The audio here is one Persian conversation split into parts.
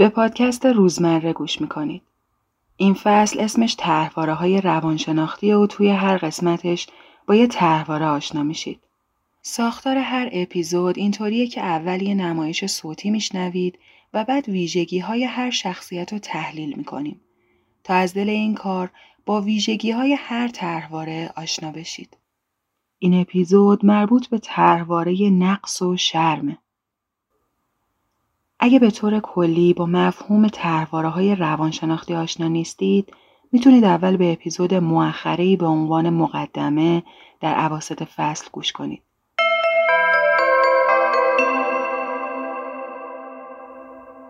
به پادکست روزمره گوش می‌کنید. این فصل اسمش تحواره های روانشناختی و توی هر قسمتش با یه تحواره آشنا میشید. ساختار هر اپیزود اینطوریه که اول یه نمایش صوتی میشنوید و بعد ویژگی های هر شخصیت رو تحلیل می‌کنیم تا از دل این کار با ویژگی های هر طرحواره آشنا بشید. این اپیزود مربوط به طرحواره نقص و شرمه. اگه به طور کلی با مفهوم طرحواره های روانشناختی آشنا نیستید، می‌تونید اول به اپیزود مؤخری به عنوان مقدمه در عواسط فصل گوش کنید.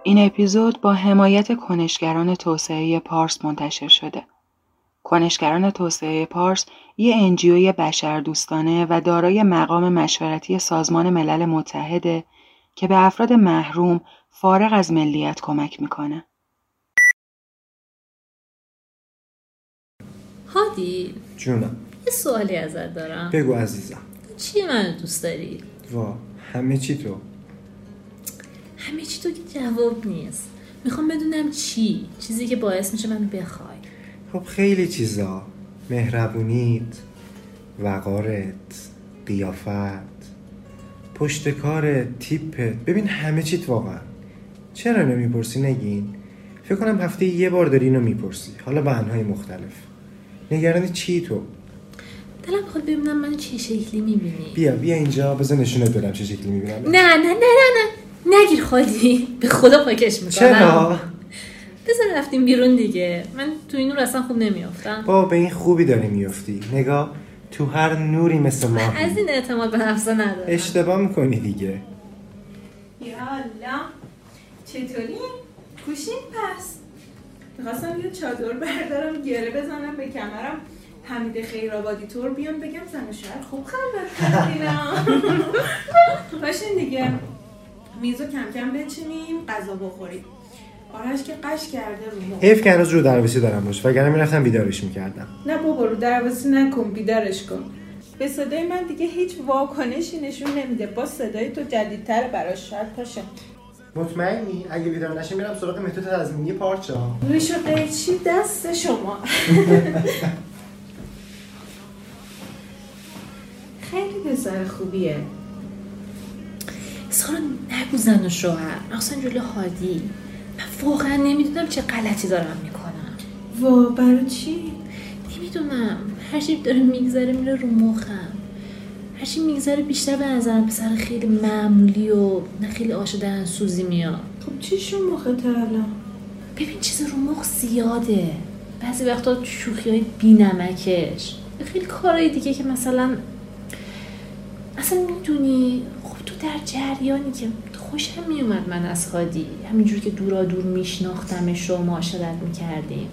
این اپیزود با حمایت کنشگران توسعه پارس منتشر شده. کنشگران توسعه پارس یه انجیوی بشردوستانه و دارای مقام مشورتی سازمان ملل متحده که به افراد محروم فارغ از ملیت کمک می‌کنه. هادی جونم. یه سوالی ازت دارم. بگو عزیزم. چی منو دوست داری؟ وا همه چی تو. همه چی تو که جواب نیست. می‌خوام بدونم چی؟ چیزی که باعث میشه منو بخوای. خب خیلی چیزا. مهربونیت وقارت قیافت پشتکارت تیپت. ببین همه چیت واقعا. چرا نمی‌پرسی؟ نگین. فکر کنم هفته یه بار داری اینو می‌پرسی. حالا به انهای مختلف. نگرانی چی تو؟ دلم می‌خواد ببینم منو چه شکلی می‌بینی. بیا بیا اینجا. بذار نشونت بدم چه شکلی می‌بینم. نه نه نه نه نه. نگیر خالی. به خدا پاکش می‌کنم. چرا؟ بذار رفتیم بیرون دیگه. من تو این نور اصلا خوب نمیافتم. با به این خوبی داری میفتی نگاه تو هر نوری مثل ماه از این اعتماد به نفس ندارم. اشتباه می‌کنی دیگه. یالا چطوری؟ کوشین پس. می‌خواستم یه چادر بردارم گره بزنم به کمرم. حمید خیرآبادی طور بیام بگم زن و شوهر خوب خبر باشین دیگه. میزو کم کم بچینیم غذا بخوریم. آرش که قش کرده رو حیف که هنوز رو دروسی دارم باش. وگرنه می‌رفتم بیدارش می‌کردم. نه بابا رو درواسی نکن بیدارش کن. به صدای من دیگه هیچ واکنشی نشون نمیده. با صدای تو جدیدتر براش شاید پاشه مطمئنی؟ اگه بیدار نشه میرم سراغ متد تضمینی پارچا روش و قیچی دست شما. خیلی پسر خوبیه. سارا نگو زن و شوهر. مخصوصا جلو هادی. من واقعا نمی‌دونم چه غلطی دارم می‌کنم. وا برای چی؟ نمی‌دونم. هر چی داره میگذره میره رو مخم. هر چی میگذره بیشتر به نظرم پسر خیلی معمولی و نه خیلی آشدن سوزی میاد. خب چی شو مخته الان؟ ببین چیز رو مخ زیاده. بعضی وقتا شوخی های بی نمکش خیلی کارهای دیگه که مثلا اصلا می‌دونی خب تو در جریانی که خوشم میومد من از هادی همینجور که دورا دور میشناختمش و معاشرت می‌کردیم.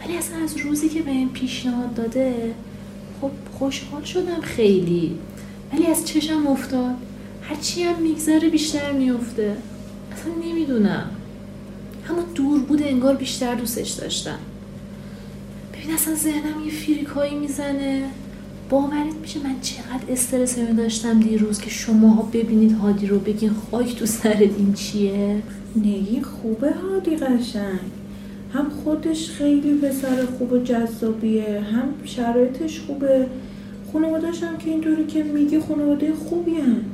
ولی اصلا از روزی که به این پیشنهاد داده خب خوشحال شدم خیلی. ولی از چشم افتاد. هرچی هم میگذره بیشتر میفته اصلا نمی‌دونم. همون دور بود انگار بیشتر دوستش داشتم. ببین اصلا ذهنم یه فریکایی می‌زنه. باورت میشه من چقدر استرس می داشتم دیروز که شماها ببینید هادی رو بگین خاک تو سرت این چیه؟ نگی خوبه هادی قشنگ. هم خودش خیلی پسر خوب و جذابیه هم شرایطش خوبه. خانوادش هم که اینطوری که میگی خانواده خوبی هم.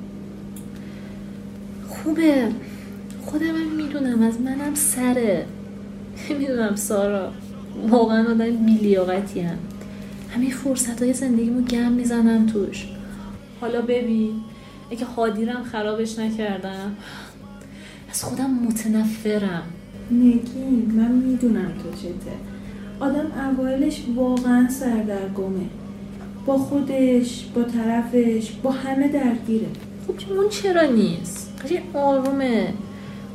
خوبه. خودم هم می‌دونم از منم سره. نمی‌دونم سارا. واقعا آدم بیلیاقتی هم همه فرصت های زندگیمو گم می‌زنم توش. حالا ببین اگه حادیرم خرابش نکردم. از خودم متنفرم. نگی من می‌دونم تو چته. آدم اوایلش واقعا سردرگمه. با خودش با طرفش با همه درگیره. خب اون چرا نیست؟ قشنگ آرومه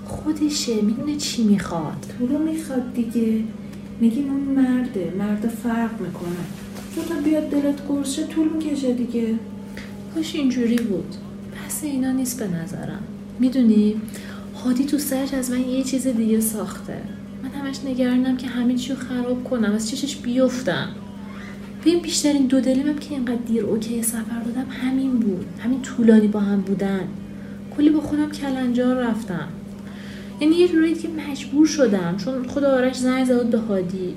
خودشه می‌دونه چی می‌خواد. تو رو می‌خواد دیگه؟ نگی اون مرده. مرد فرق می‌کنه. تو تا بیاد دلت قرصه طول می‌کشه دیگه. کاش اینجوری بود. بحث اینا نیست به نظرم. می‌دونی؟ هادی تو سرش از من یه چیز دیگه ساخته. من همش نگرانم که همه چی رو خراب کنم از چشش بیفتم. ببین بیشترین دو دلیم که اینقدر دیر اوکی سفر دادم همین بود. همین طولانی با هم بودن. کلی با خودم کلنجار رفتم. یعنی یه جورایی که مجبور شدم چون خود آرش زنگ زد به هادی.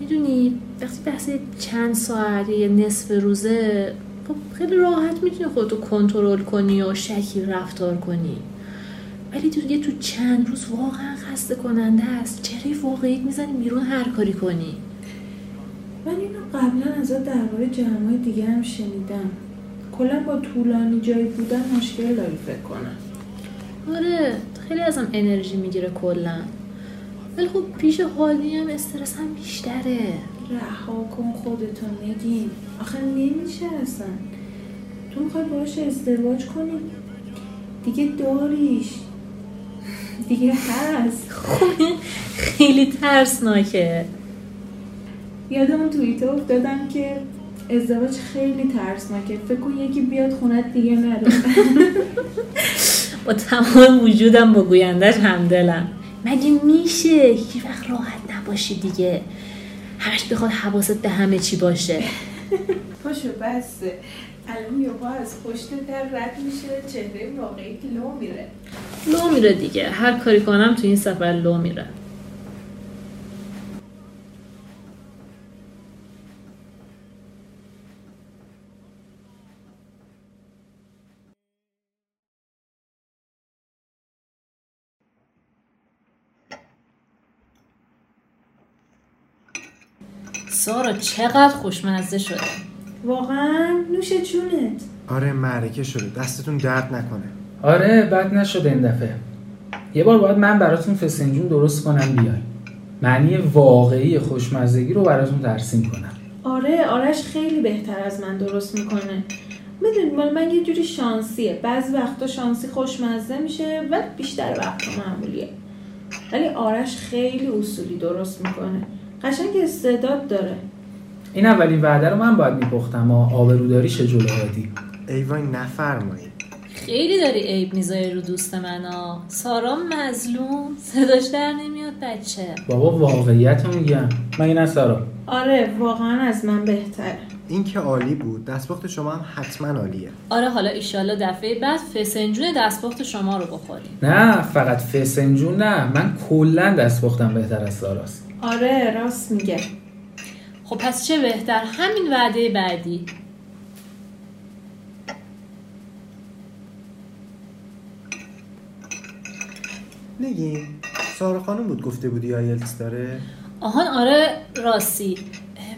می‌دونی وقتی بحث چند ساعت یا نصف روزه خب خیلی راحت می‌تونی خودتو کنترل کنی و شکیل رفتار کنی. ولی تو تو چند روز واقعا خسته کننده است. چهره واقعی می‌زنی بیرون هر کاری کنی. من اینو قبلا ازت درباره جمعای دیگه هم شنیدم. کلا با طولانی جایی بودن مشکل داری فکر کنم. آره خیلی ازم انرژی می‌گیره کلا. ولی خب پیش حالی هم استرس هم بیشتره. رها کن خودتو نگین آخه نمیشه اصلا. تو می‌خوای باش ازدواج کنی. دیگه داریش. دیگه هست. خیلی ترسناکه یادم توییتر افتادم که ازدواج خیلی ترسناکه فکر کن یکی بیاد خونت دیگه نره. با تمام وجودم با گویندش همدلم. مگه میشه؟ هیچ وقت راحت نباشی دیگه. همش بخواد حواست به همه چی باشه. پاشو بسه الان یوها از پشت در رد میشه چهره واقعی که لو میره. لو میره دیگه. هر کاری کنم تو این سفر لو میره. سارا چقدر خوشمزه شده. واقعا نوش جونت. آره معرکه شده. دستتون درد نکنه. آره بد نشده این دفعه. یه بار باید من براتون فسنجون درست کنم بیای. معنی واقعی خوشمزگی رو براتون ترسیم کنم. آره آرش خیلی بهتر از من درست می‌کنه. می‌دونی مال من یه جوری شانسیه. بعضی وقتا شانسی خوشمزه میشه و بیشتر وقتا معمولیه. ولی آرش خیلی اصولی درست می‌کنه. قشنگ استعداد داره. این اولین وعده رو من باید میپختم. و آبروداریش جلو هادی ای وای نفرمایید خیلی داری عیب می‌ذاری رو دوست منو سارا مظلوم صداش در نمیاد بچه. بابا واقعیت رو میگم. مگه نه سارا؟ آره واقعا از من بهتره. این که عالی بود. دستپخت شما هم حتما عالیه. آره حالا ایشالله دفعه بعد فسنجون دستپخت شما رو بخوریم. نه فقط فسنجون نه. من کلا دستپختم بهتر از ساراست. آره راست میگه. خب پس چه بهتر؟ همین وعده بعدی. نگین سارا خانم بود گفته بودی آیلتس داره؟ آهان آره راستی.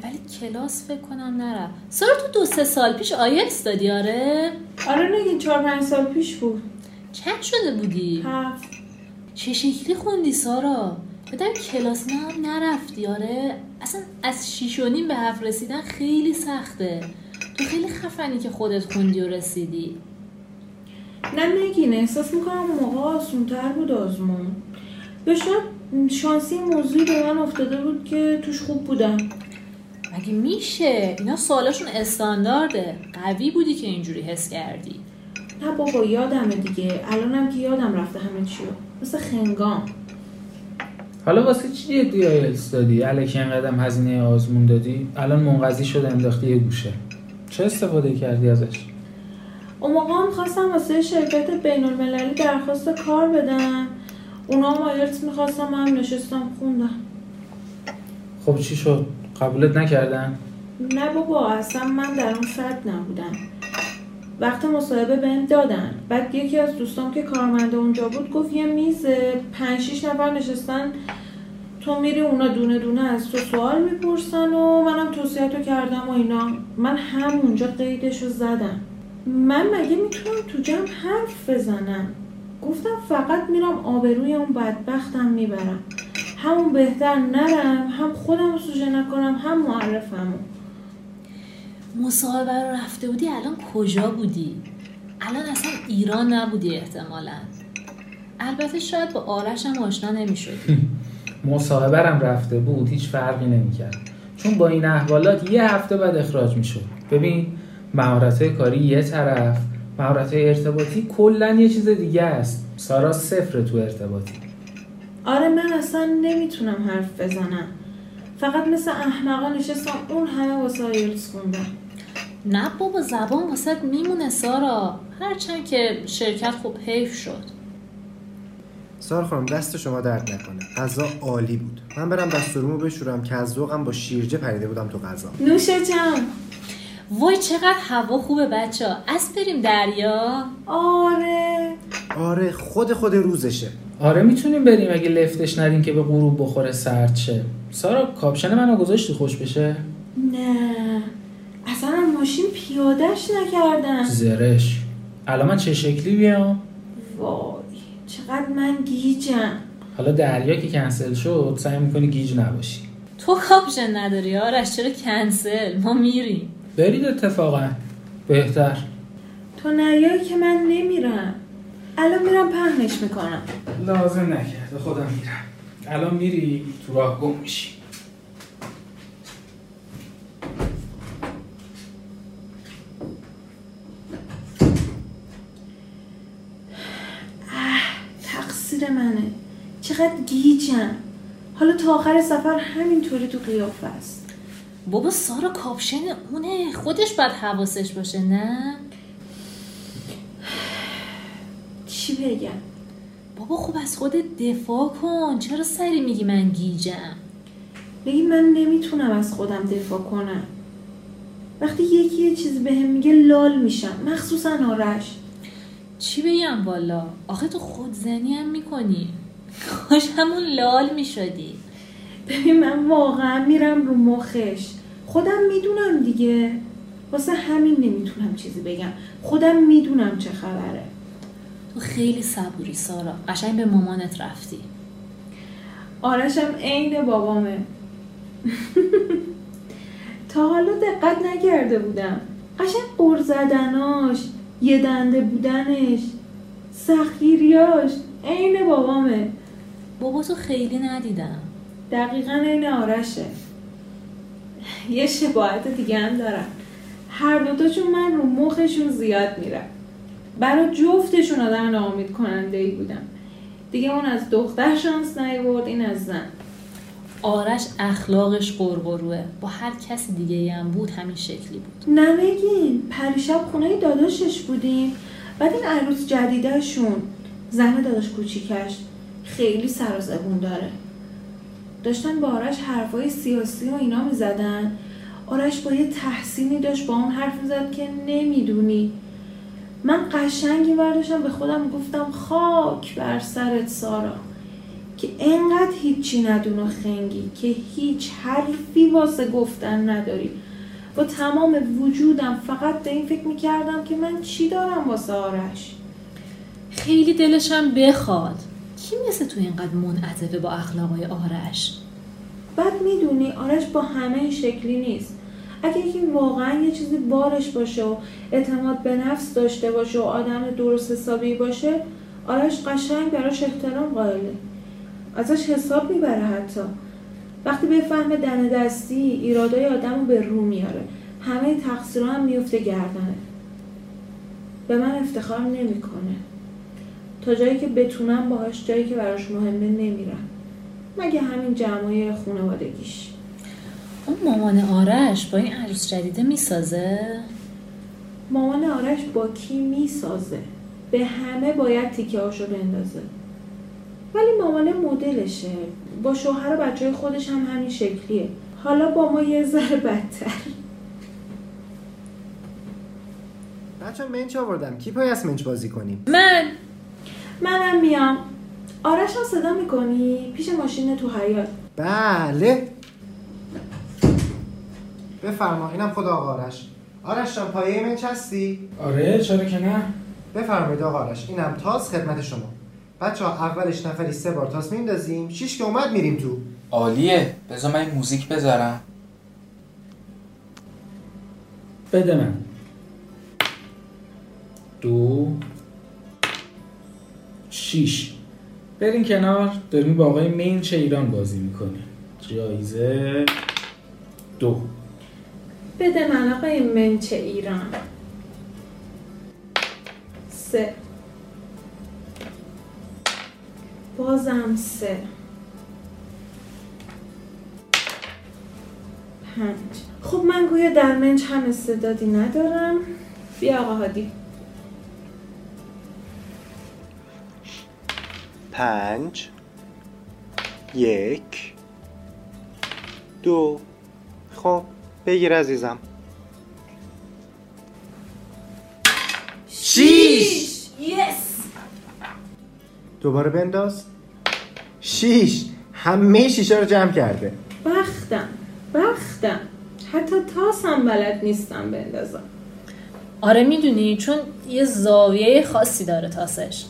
ولی کلاس فکر کنم نرم سارا تو دو سه سال پیش آیلتس دادی آره؟ آره نگین چهار پنج سال پیش بود. چند شده بودی؟ هفت. چه شکلی خوندی سارا بدم کلاس هم نرفتی آره. اصلا از شیش و نیم به هفت رسیدن خیلی سخته. تو خیلی خفنی که خودت خوندی و رسیدی. نه نگین احساس می‌کنم اون موقع آسونتر بود آزمون. شاید شانسی موضوعی به من افتاده بود که توش خوب بودم. مگه میشه؟ اینا سوالاشون استاندارده. قوی بودی که اینجوری حس کردی. نه بابا یادمه دیگه. الانم که یادم رفته همه چیو. مثل خنگام. حالا واسه چی جدی آیلتس دادی؟ الکی انقدرم هزینه آزمون دادی؟ الان منقضی شده انداختی یه گوشه. چه استفاده کردی ازش؟ اون موقع هم خواستم واسه شرکت بین المللی درخواست کار بدم اونا هم آیلتس می‌خواستم من نشستم خوندم. خب چی شد؟ قبولت نکردن؟ نه بابا اصلا من در اون شرط نبودم. وقت مصاحبه بهم دادن. بعد یکی از دوستام که کارمنده اونجا بود گفت یه میز پنج شیش نفر نشستن. تو میری اونا دونه دونه از تو سوال می‌پرسن و منم توصیهتو کردم و اینا. من همونجا قیدشو زدم. من مگه می‌تونم تو جمع حرف بزنم؟ گفتم فقط میرم آبروی اون بدبختم می‌برم. همون بهتر نرم هم خودم رو سوژه نکنم هم معرفمو. مصاحبه رو رفته بودی الان کجا بودی؟ الان اصلا ایران نبودی احتمالا. البته شاید با آرش هم آشنا نمی‌شدی. مصاحبه رم رفته بود هیچ فرقی نمی‌کرد. چون با این احوالات یه هفته بعد اخراج می‌شد. ببین مهارت کاری یه طرف مهارت ارتباطی کلا یه چیز دیگه است. سارا صفر تو ارتباطی. آره من اصلا نمی‌تونم حرف بزنم. فقط مثل احمقا نشستم اون همه واسه آیلتس خوندم. نه بابا زبان واسه میمونه سارا. هرچند که شرکت خوب حیف شد. سار خانم دست شما درد نکنه. غذا عالی بود. من برم دستورومو بشورم که از ذوقم با شیرجه پریده بودم تو غذا. نوشه جان. وای چقدر هوا خوبه بچه ها. از بریم دریا؟ آره. آره خود خود روزشه. آره می‌تونیم بریم. اگه لفتش ندیم که به غروب بخوره سرد شه. سارا کاپشن منو گذاشتی خوش بشه؟ نه. اصلا ماشین پیادش نکردم. زرشک. الان من چه شکلی بیام؟ وای چقدر من گیجم. حالا دریا که کنسل شد سعی می‌کنی گیج نباشی. تو کاپشن نداری آرش چرا کنسل؟ ما میریم. برید اتفاقا. بهتر. تو نیایی که من نمیرم. الان میرم پهنش می‌کنم. لازم نکرده خودم میرم. الان میری تو راه گم میشی. تقصیر منه. چقدر گیجم. حالا تا آخر سفر همینطوری تو قیافه است. بابا سارا کاپشن اونه. خودش باید حواسش باشه نه؟ چی بگم؟ بابا خوب از خودت دفاع کن. چرا سری میگی من گیجم؟ بگی من نمی‌تونم از خودم دفاع کنم. وقتی یکی یه چیزی بهم میگه لال میشم. مخصوصا آرش. چی بگم والا؟ آخه تو خودزنی هم می‌کنی. کاش همون لال می‌شدی. ببین من واقعا میرم رو مخش. خودم می‌دونم دیگه. واسه همین نمی‌تونم چیزی بگم. خودم می‌دونم چه خبره. تو خیلی صبوری سارا. قشنگ به مامانت رفتی. آرشم عین بابامه. تا حالا دقت نکرده بودم. قشنگ قر زدناش یه دنده بودنش سختگیریاش عین بابامه. بابا تو خیلی ندیدم. دقیقا عین آرشه. یه شباهت دیگه هم دارم. هر دوتاشون من رو مخشون زیاد میرم. برای جفتشون آدم ناامید کننده ای بودم. دیگه اون از دختر شانس نیورد این از زن. آرش اخلاقش قرقروه. با هر کسی دیگه هم بود همین شکلی بود. نمگین پریشب خونه داداشش بودیم. بعد این عروس جدیدشون زن داداش کوچیکش خیلی سر و زبون داره. داشتن با آرش حرفای سیاسی و اینا می‌زدن. آرش با یه تحسینی داشت با اون حرف می‌زد که نمی‌دونی. من قشنگی برداشتم به خودم گفتم خاک بر سرت سارا. که انقدر هیچی ندون و خنگی که هیچ حرفی واسه گفتن نداری. با تمام وجودم فقط به این فکر می‌کردم که من چی دارم واسه آرش؟ خیلی دلشم بخواد. کی مثل تو اینقدر منعطفه با اخلاقای آرش؟ بعد می‌دونی آرش با همه این شکلی نیست. اگه یکی واقعا یه چیزی بارش باشه و اعتماد به نفس داشته باشه و آدم درست حسابی باشه آرش قشنگ براش احترام قائله. ازش حساب می‌بره حتی. وقتی بفهمه دم دستی ایرادای آدم رو به رو میاره. همه تقصیرها هم میفته گردنه. به من افتخار نمی‌کنه. تا جایی که بتونم باهاش جایی که براش مهمه نمیرم. مگه همین جمعای خانوادگیش. اون مامان آرش با این عروس جدیده می‌سازه؟ مامان آرش با کی می‌سازه؟ به همه باید تیکه هاشو بندازه. ولی مامان مدلشه. با شوهر و بچه خودش هم همین شکلیه. حالا با ما یه ذره بدتر. بچه منچ آوردم؟ کی پای از منچ بازی کنیم؟ من. منم میام. آرش هم صدا می‌کنی؟ پیش ماشین تو حیات بله. بفرما اینم خود آقا آرش. آرش جان پایه منچ هستی؟ آره چرا که نه؟ بفرمایید آقا آرش اینم تاس خدمت شما. بچه ها اولش نفری سه بار تاس میندازیم شیش که اومد میریم تو. عالیه. بذار من این موزیک بذارم. بده من. دو شیش. برین کنار. داریم با آقای مینچ ایران بازی می‌کنیم. جایزه دو. بده من آقای منچ ایران. سه. بازم سه. پنج. خب من گویا در منچ هم استعدادی ندارم. بیا آقا هادی. پنج. یک. دو. خب. بگیر عزیزم. شیش. یس دوباره بنداز. شیش. همه شیشه رو جمع کرده. بختم. بختم. حتی تاسم بلد نیستم بندازم. آره می‌دونی چون یه زاویه خاصی داره تاسش.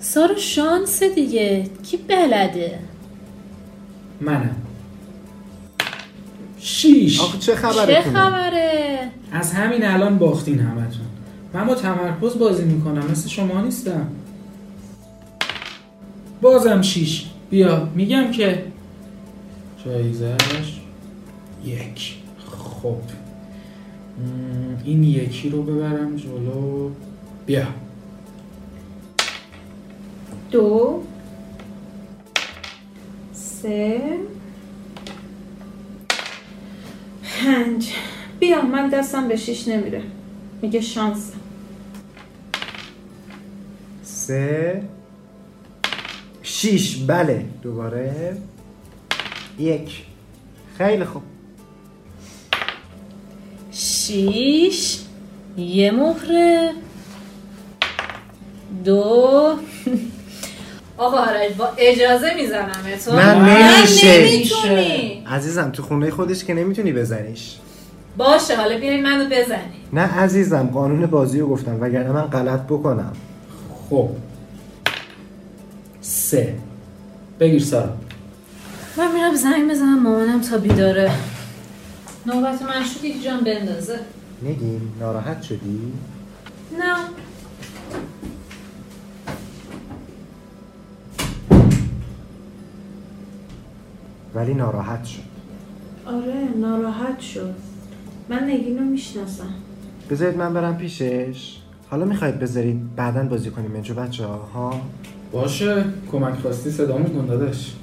سارا شانس دیگه. کی بلده؟ منم. شیش آخه چه چه خبرتونه خبره؟ از همین الان باختین همتون. من با تمرکز بازی می‌کنم مثل شما نیستم. بازم شیش بیا میگم که جایزش یک. خب. این یکی رو ببرم جلو. بیا. دو سه. پنج. بیا من دستم به شیش نمیره. میگه شانس. سه. شیش. بله. دوباره. یک. خیلی خوب. شیش. یه مهره. دو. آقا آرش با اجازه می‌زنم تو. نه، نمیشه. نمی‌تونی. عزیزم تو خونه خودش که نمی‌تونی بزنیش. باشه حالا بیاین منو بزنی. نه عزیزم قانون بازی رو گفتم وگرنه من غلط بکنم. خب. سه. بگیر سارا من میرم زنگ بزنم مامانم تا بیداره. نوبت من شد یک جان بندازه. نگین ناراحت شدی؟ نه. ولی ناراحت شد. آره ناراحت شد. من نگین رو می‌شناسم. بذارید من برم پیشش. حالا می‌خواید بذارید بعدا بازی کنیم منجو بچه ها باشه. کمک خواستی صدامون کن داداش.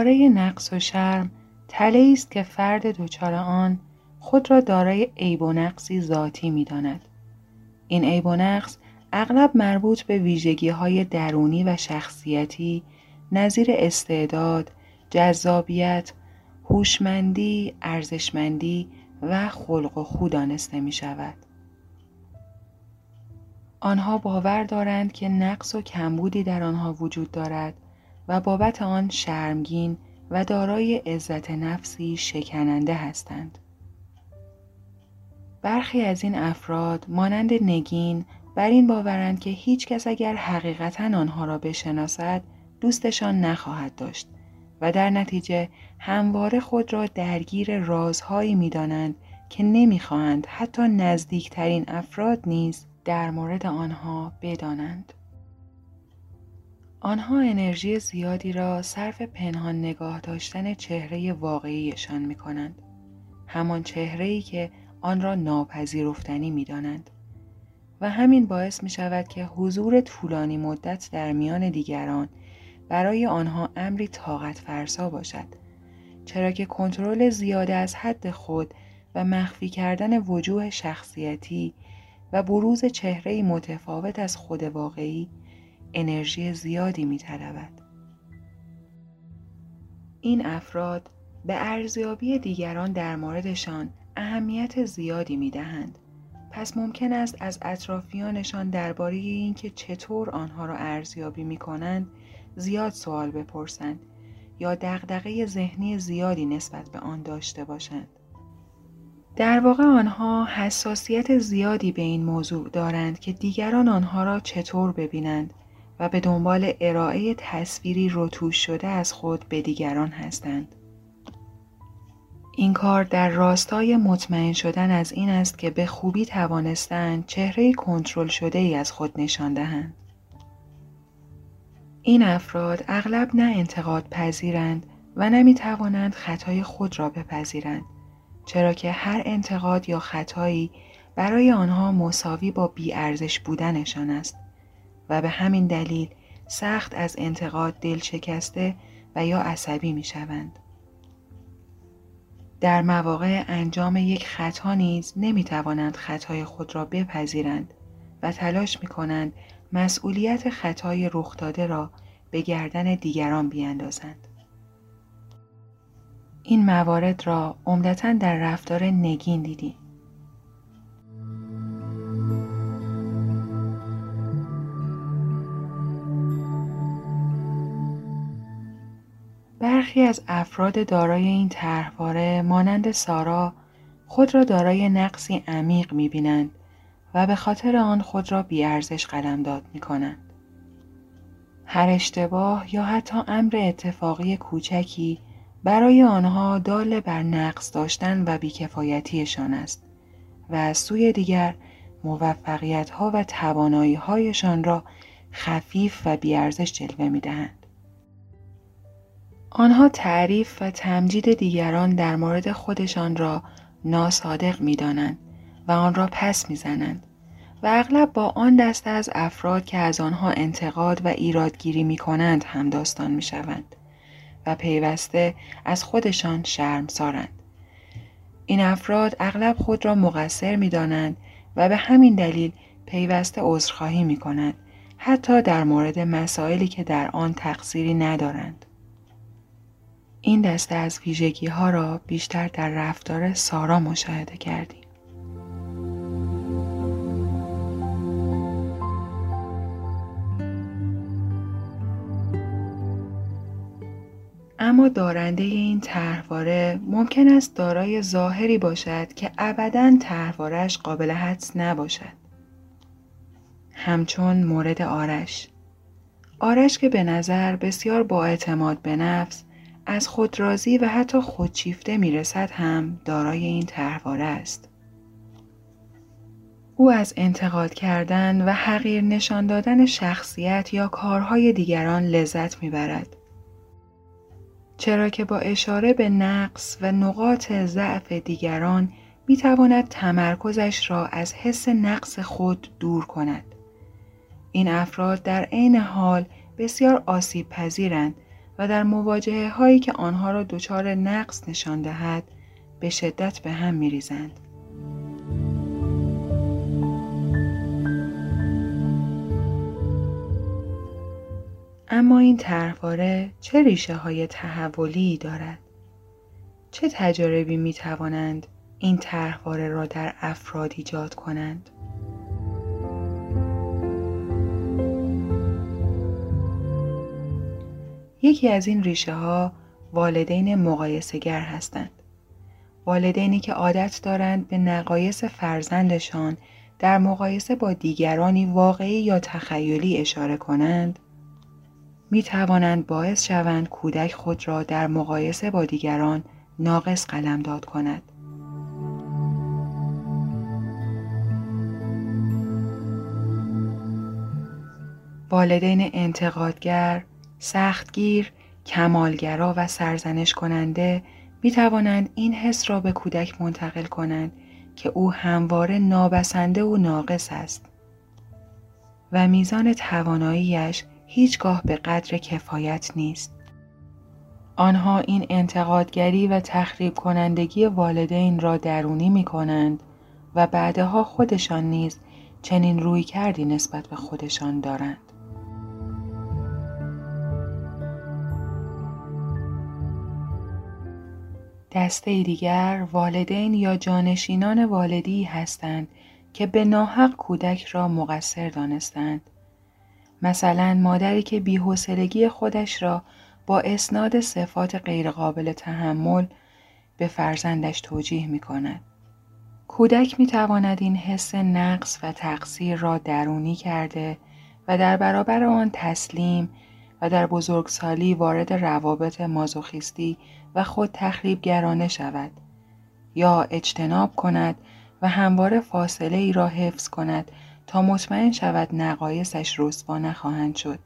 طرحواره نقص و شرم تله است که فرد دچار آن خود را دارای عیب و نقصی ذاتی می‌داند. این عیب و نقص اغلب مربوط به ویژگی های درونی و شخصیتی نظیر استعداد، جذابیت، هوشمندی، ارزشمندی و خلق و خو دانسته می شود. آنها باور دارند که نقص و کمبودی در آنها وجود دارد و بابت آن شرمگین و دارای عزت نفسی شکننده هستند. برخی از این افراد مانند نگین بر این باورند که هیچ کس اگر حقیقتا آنها را بشناسد دوستشان نخواهد داشت و در نتیجه همواره خود را درگیر رازهایی می دانند که نمی‌خواهند حتی نزدیکترین افراد نیز در مورد آنها بدانند. آنها انرژی زیادی را صرف پنهان نگاه داشتن چهره واقعیشان می کنند. همان چهره‌ای که آن را ناپذیرفتنی می دانند. و همین باعث می شود که حضور طولانی مدت در میان دیگران برای آنها امری طاقت فرسا باشد. چرا که کنترل زیاده از حد خود و مخفی کردن وجوه شخصیتی و بروز چهره متفاوت از خود واقعی انرژی زیادی می این افراد به ارزیابی دیگران در موردشان اهمیت زیادی می دهند. پس ممکن است از اطرافیانشان درباره اینکه چطور آنها را ارزیابی می کنند زیاد سوال بپرسند یا دغدغه ذهنی زیادی نسبت به آن داشته باشند. در واقع آنها حساسیت زیادی به این موضوع دارند که دیگران آنها را چطور ببینند و به دنبال ارائه تصویری رتوش شده از خود به دیگران هستند. این کار در راستای مطمئن شدن از این است که به خوبی توانستند چهره کنترل شده ای از خود نشان دهند. این افراد اغلب نه انتقاد پذیرند و نمی توانند خطای خود را بپذیرند چرا که هر انتقاد یا خطایی برای آنها مساوی با بیارزش بودنشان است و به همین دلیل سخت از انتقاد دل شکسته و یا عصبی می شوند. در مواقع انجام یک خطا نیز نمی توانند خطای خود را بپذیرند و تلاش می کنند مسئولیت خطای رخ داده را به گردن دیگران بیاندازند. این موارد را عمدتا در رفتار نگین دیدیم. برخی از افراد دارای این طرحواره مانند سارا خود را دارای نقصی عمیق می‌بینند و به خاطر آن خود را بیارزش قلمداد می کنند. هر اشتباه یا حتی امر اتفاقی کوچکی برای آنها دال بر نقص داشتن و بیکفایتیشان است و از سوی دیگر موفقیت ها و توانایی را خفیف و بیارزش جلوه می دهند. آنها تعریف و تمجید دیگران در مورد خودشان را ناصادق می دانند و آن را پس می‌زنند و اغلب با آن دسته از افراد که از آنها انتقاد و ایرادگیری می کنند هم داستان می شوند و پیوسته از خودشان شرم سارند. این افراد اغلب خود را مقصر می دانند و به همین دلیل پیوسته عذرخواهی می کنند حتی در مورد مسائلی که در آن تقصیری ندارند. این دسته از ویژگی ها را بیشتر در رفتار سارا مشاهده کردیم. اما دارنده این طرحواره ممکن است دارای ظاهری باشد که ابدا طرحوارهاش قابل حدس نباشد. همچون مورد آرش. آرش که به نظر بسیار با اعتماد به نفس از خود راضی و حتی خودشیفته می‌رسد هم دارای این طرحواره است. او از انتقاد کردن و حقیر نشان دادن شخصیت یا کارهای دیگران لذت می‌برد. چرا که با اشاره به نقص و نقاط ضعف دیگران می تواند تمرکزش را از حس نقص خود دور کند. این افراد در عین حال بسیار آسیب پذیرند و در مواجهه هایی که آنها را دچار نقص نشان دهد به شدت به هم می ریزند. اما این طرحواره چه ریشه های تحولی دارد؟ چه تجاربی می توانند این طرحواره را در افراد ایجاد کنند؟ یکی از این ریشه ها والدین مقایسهگر هستند. والدینی که عادت دارند به نقایص فرزندشان در مقایسه با دیگرانی واقعی یا تخیلی اشاره کنند می توانند باعث شوند کودک خود را در مقایسه با دیگران ناقص قلمداد کند. والدین انتقادگر، سختگیر، کمالگرا و سرزنش کننده می توانند این حس را به کودک منتقل کنند که او همواره نابسنده و ناقص است و میزان تواناییش هیچگاه به قدر کفایت نیست. آنها این انتقادگری و تخریب کنندگی والدین را درونی می کنند و بعدها خودشان نیز چنین روی کردی نسبت به خودشان دارند. دسته دیگر والدین یا جانشینان والدی هستند که به ناحق کودک را مقصر دانستند مثلا مادری که بیحوصلگی خودش را با اسناد صفات غیرقابل تحمل به فرزندش توجیه می کند. کودک می تواند این حس نقص و تقصیر را درونی کرده و در برابر آن تسلیم و در بزرگسالی وارد روابط مازوخیستی و خود تخریبگرانه شود یا اجتناب کند و همواره فاصله ای را حفظ کند تا مطمئن شود نقایصش رسوا نخواهند شد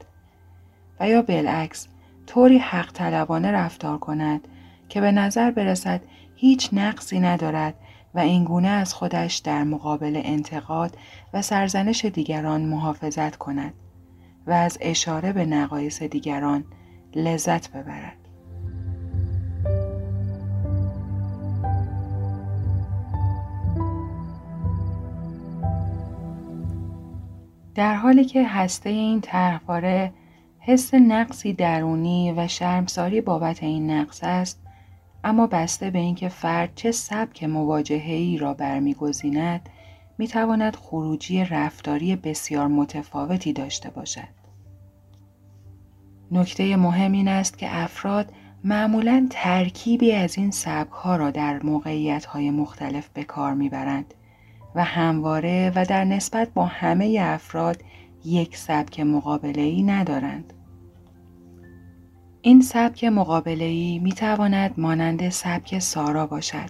و یا بالعکس طوری حق طلبانه رفتار کند که به نظر برسد هیچ نقصی ندارد و اینگونه از خودش در مقابل انتقاد و سرزنش دیگران محافظت کند و از اشاره به نقایص دیگران لذت ببرد. در حالی که هسته این طرحواره حس نقصی درونی و شرمساری بابت این نقص است اما بسته به اینکه فرد چه سبک مواجهه‌ای را برمیگزیند می‌تواند خروجی رفتاری بسیار متفاوتی داشته باشد. نکته مهم این است که افراد معمولا ترکیبی از این سبک ها را در موقعیت های مختلف به کار می‌برند. و همواره و در نسبت با همه افراد یک سبک مقابله ای ندارند. این سبک مقابله ای می تواند مانند سبک سارا باشد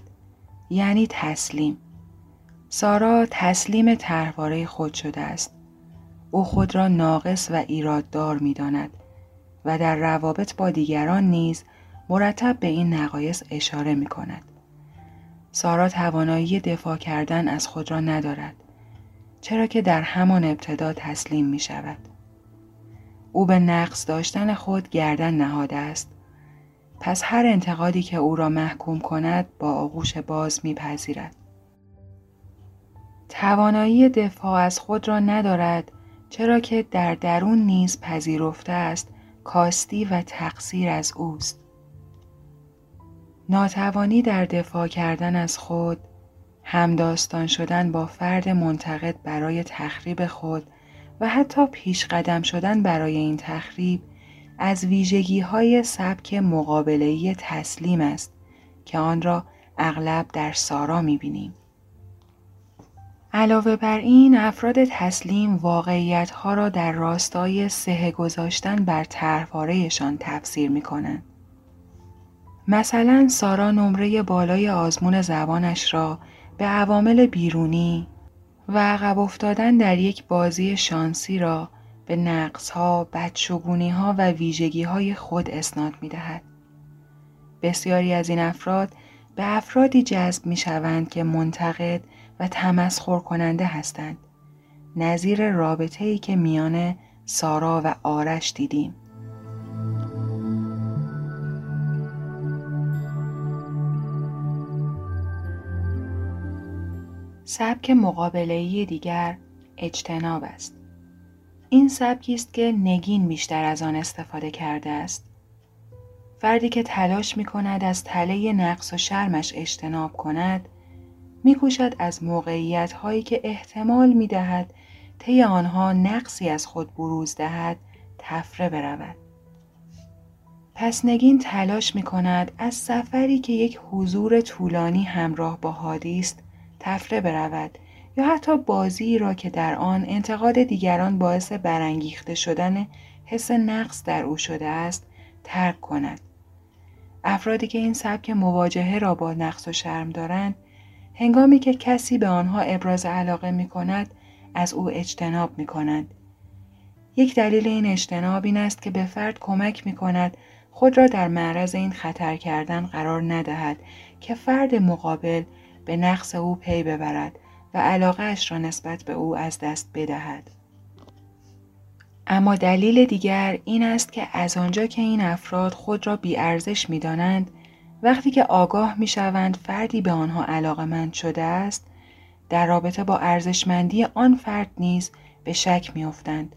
یعنی تسلیم سارا تسلیم طرحواره خود شده است او خود را ناقص و ایراددار می داند و در روابط با دیگران نیز مرتب به این نقایص اشاره می کند. سارا توانایی دفاع کردن از خود را ندارد چرا که در همان ابتدا تسلیم می شود. او به نقص داشتن خود گردن نهاده است. پس هر انتقادی که او را محکوم کند با آغوش باز میپذیرد. توانایی دفاع از خود را ندارد چرا که در درون نیز پذیرفته است کاستی و تقصیر از اوست. ناتوانی در دفاع کردن از خود، همداستان شدن با فرد منتقد برای تخریب خود و حتی پیش قدم شدن برای این تخریب از ویژگی های سبک مقابلهی تسلیم است که آن را اغلب در سارا می‌بینیم. علاوه بر این افراد تسلیم واقعیت ها را در راستای سه گذاشتن بر طرحوارهشان تفسیر می کنند. مثلا سارا نمره بالای آزمون زبانش را به عوامل بیرونی و عقب افتادن در یک بازی شانسی را به نقص ها، بدشگونی ها و ویژگی های خود اسناد می دهد. بسیاری از این افراد به افرادی جذب می شوند که منتقد و تمسخر کننده هستند. نظیر رابطه ای که میان سارا و آرش دیدیم. سبک مقابله‌ای دیگر اجتناب است. این سبکی است که نگین بیشتر از آن استفاده کرده است. فردی که تلاش می کند از تله نقص و شرمش اجتناب کند میکوشد از موقعیت هایی که احتمال می دهد طی آنها نقصی از خود بروز دهد تفره برود. پس نگین تلاش می کند از سفری که یک حضور طولانی همراه با حادی است تفره برود یا حتی بازی را که در آن انتقاد دیگران باعث برانگیخته شدن حس نقص در او شده است ترک کند. افرادی که این سبک مواجهه را با نقص و شرم دارند هنگامی که کسی به آنها ابراز علاقه می کند از او اجتناب می کند. یک دلیل این اجتناب این است که به فرد کمک می کند خود را در معرض این خطر کردن قرار ندهد که فرد مقابل به نقص او پی ببرد و علاقهش را نسبت به او از دست بدهد. اما دلیل دیگر این است که از آنجا که این افراد خود را بیارزش می دانند وقتی که آگاه می شوند فردی به آنها علاقمند شده است در رابطه با ارزشمندی آن فرد نیز به شک می افتند.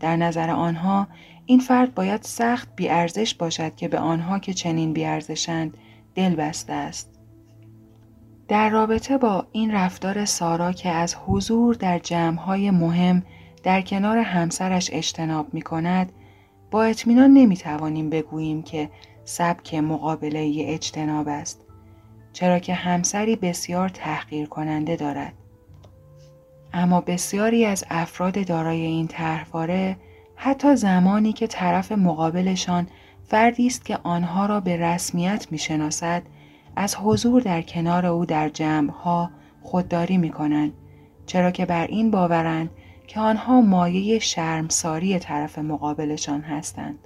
در نظر آنها این فرد باید سخت بیارزش باشد که به آنها که چنین بیارزشند دل بسته است. در رابطه با این رفتار سارا که از حضور در جمعهای مهم در کنار همسرش اجتناب می کند با اطمینان نمی توانیم بگوییم که سبک مقابله اجتناب است چرا که همسری بسیار تحقیر کننده دارد. اما بسیاری از افراد دارای این طرحواره حتی زمانی که طرف مقابلشان فردی است که آنها را به رسمیت می‌شناسد از حضور در کنار او در جمعها خودداری می کنند چرا که بر این باورند که آنها مایه شرمساری طرف مقابلشان هستند.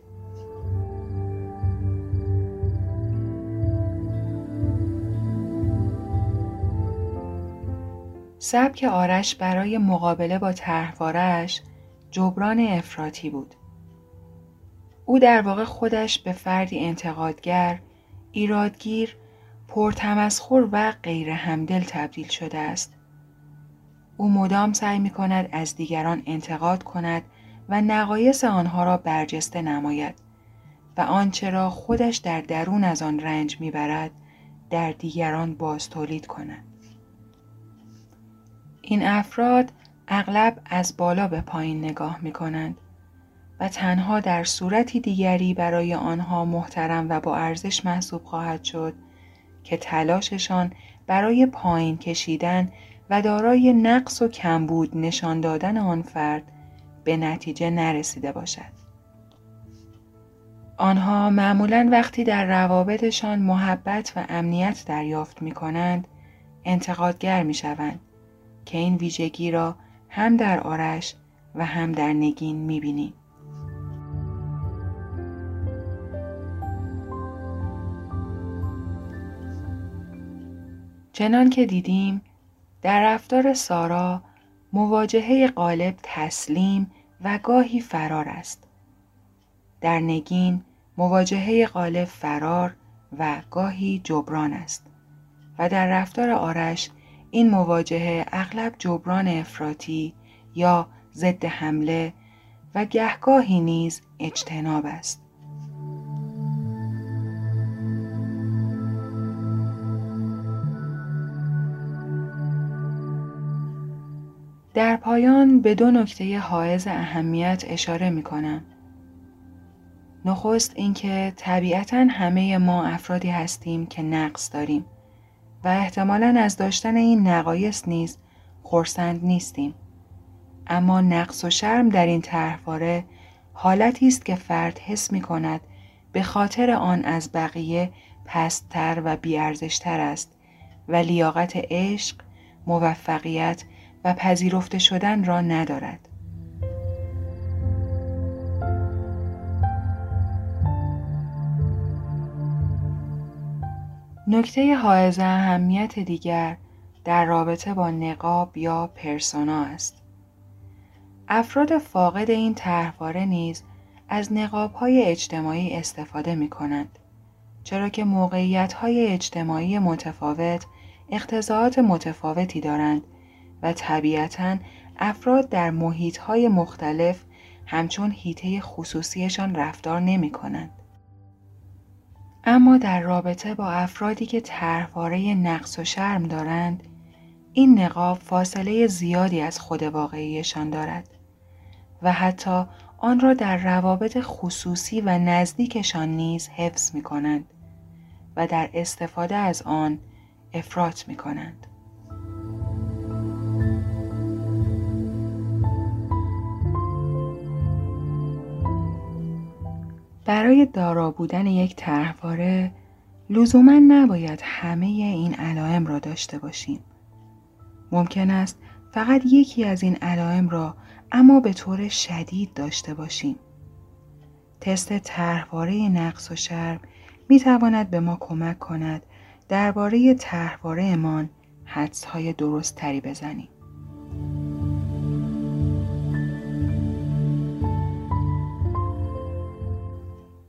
سبک آرش برای مقابله با طرحوارش جبران افراطی بود. او در واقع خودش به فردی انتقادگر، ایرادگیر، پرتمسخر و غیر همدل تبدیل شده است. او مدام سعی می کند از دیگران انتقاد کند و نقایص آنها را برجسته نماید و آنچه را خودش در درون از آن رنج می‌برد در دیگران باز تولید کند. این افراد اغلب از بالا به پایین نگاه می کنند و تنها در صورتی دیگری برای آنها محترم و با ارزش محسوب خواهد شد که تلاششان برای پایین کشیدن و دارای نقص و کمبود نشان دادن آن فرد به نتیجه نرسیده باشد. آنها معمولا وقتی در روابطشان محبت و امنیت دریافت می کنند انتقادگر می شوند که این ویژگی را هم در آرش و هم در نگین می بینیم. چنان که دیدیم در رفتار سارا مواجهه قالب تسلیم و گاهی فرار است. در نگین مواجهه قالب فرار و گاهی جبران است و در رفتار آرش این مواجهه اغلب جبران افراطی یا ضد حمله و گهگاهی نیز اجتناب است. در پایان به دو نکته حائز اهمیت اشاره می کنم. نخست اینکه طبیعتا همه ما افرادی هستیم که نقص داریم و احتمالا از داشتن این نقایص نیز خورسند نیستیم. اما نقص و شرم در این طرحواره حالتی است که فرد حس می کند به خاطر آن از بقیه پستتر و بیارزشتر است و لیاقت عشق، موفقیت و پذیرفته شدن را ندارد. نکته حائز اهمیت دیگر در رابطه با نقاب یا پرسونا است. افراد فاقد این طرحواره نیز از های اجتماعی استفاده می کنند. چرا که موقعیت های اجتماعی متفاوت اقتضاعات متفاوتی دارند و طبیعتا افراد در محیط های مختلف همچون هیته خصوصیشان رفتار نمی کنند. اما در رابطه با افرادی که طرحواره نقص و شرم دارند این نقاب فاصله زیادی از خود واقعیشان دارد و حتی آن را در روابط خصوصی و نزدیکشان نیز حفظ می کنند و در استفاده از آن افراط می کنند. برای دارا بودن یک طرحواره لزوما نباید همه این علائم را داشته باشیم. ممکن است فقط یکی از این علائم را اما به طور شدید داشته باشیم. تست طرحواره نقص و شرم می تواند به ما کمک کند درباره طرحواره امان حدس های درست تری بزنیم.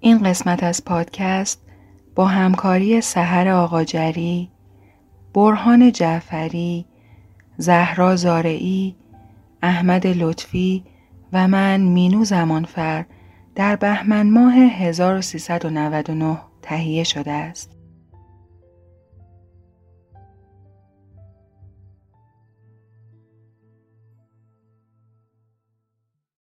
این قسمت از پادکست با همکاری سحر آقاجری، برهان جعفری، زهرا زارعی، احمد لطفی و من مینو زمانفر در بهمن ماه 1399 تهیه شده است.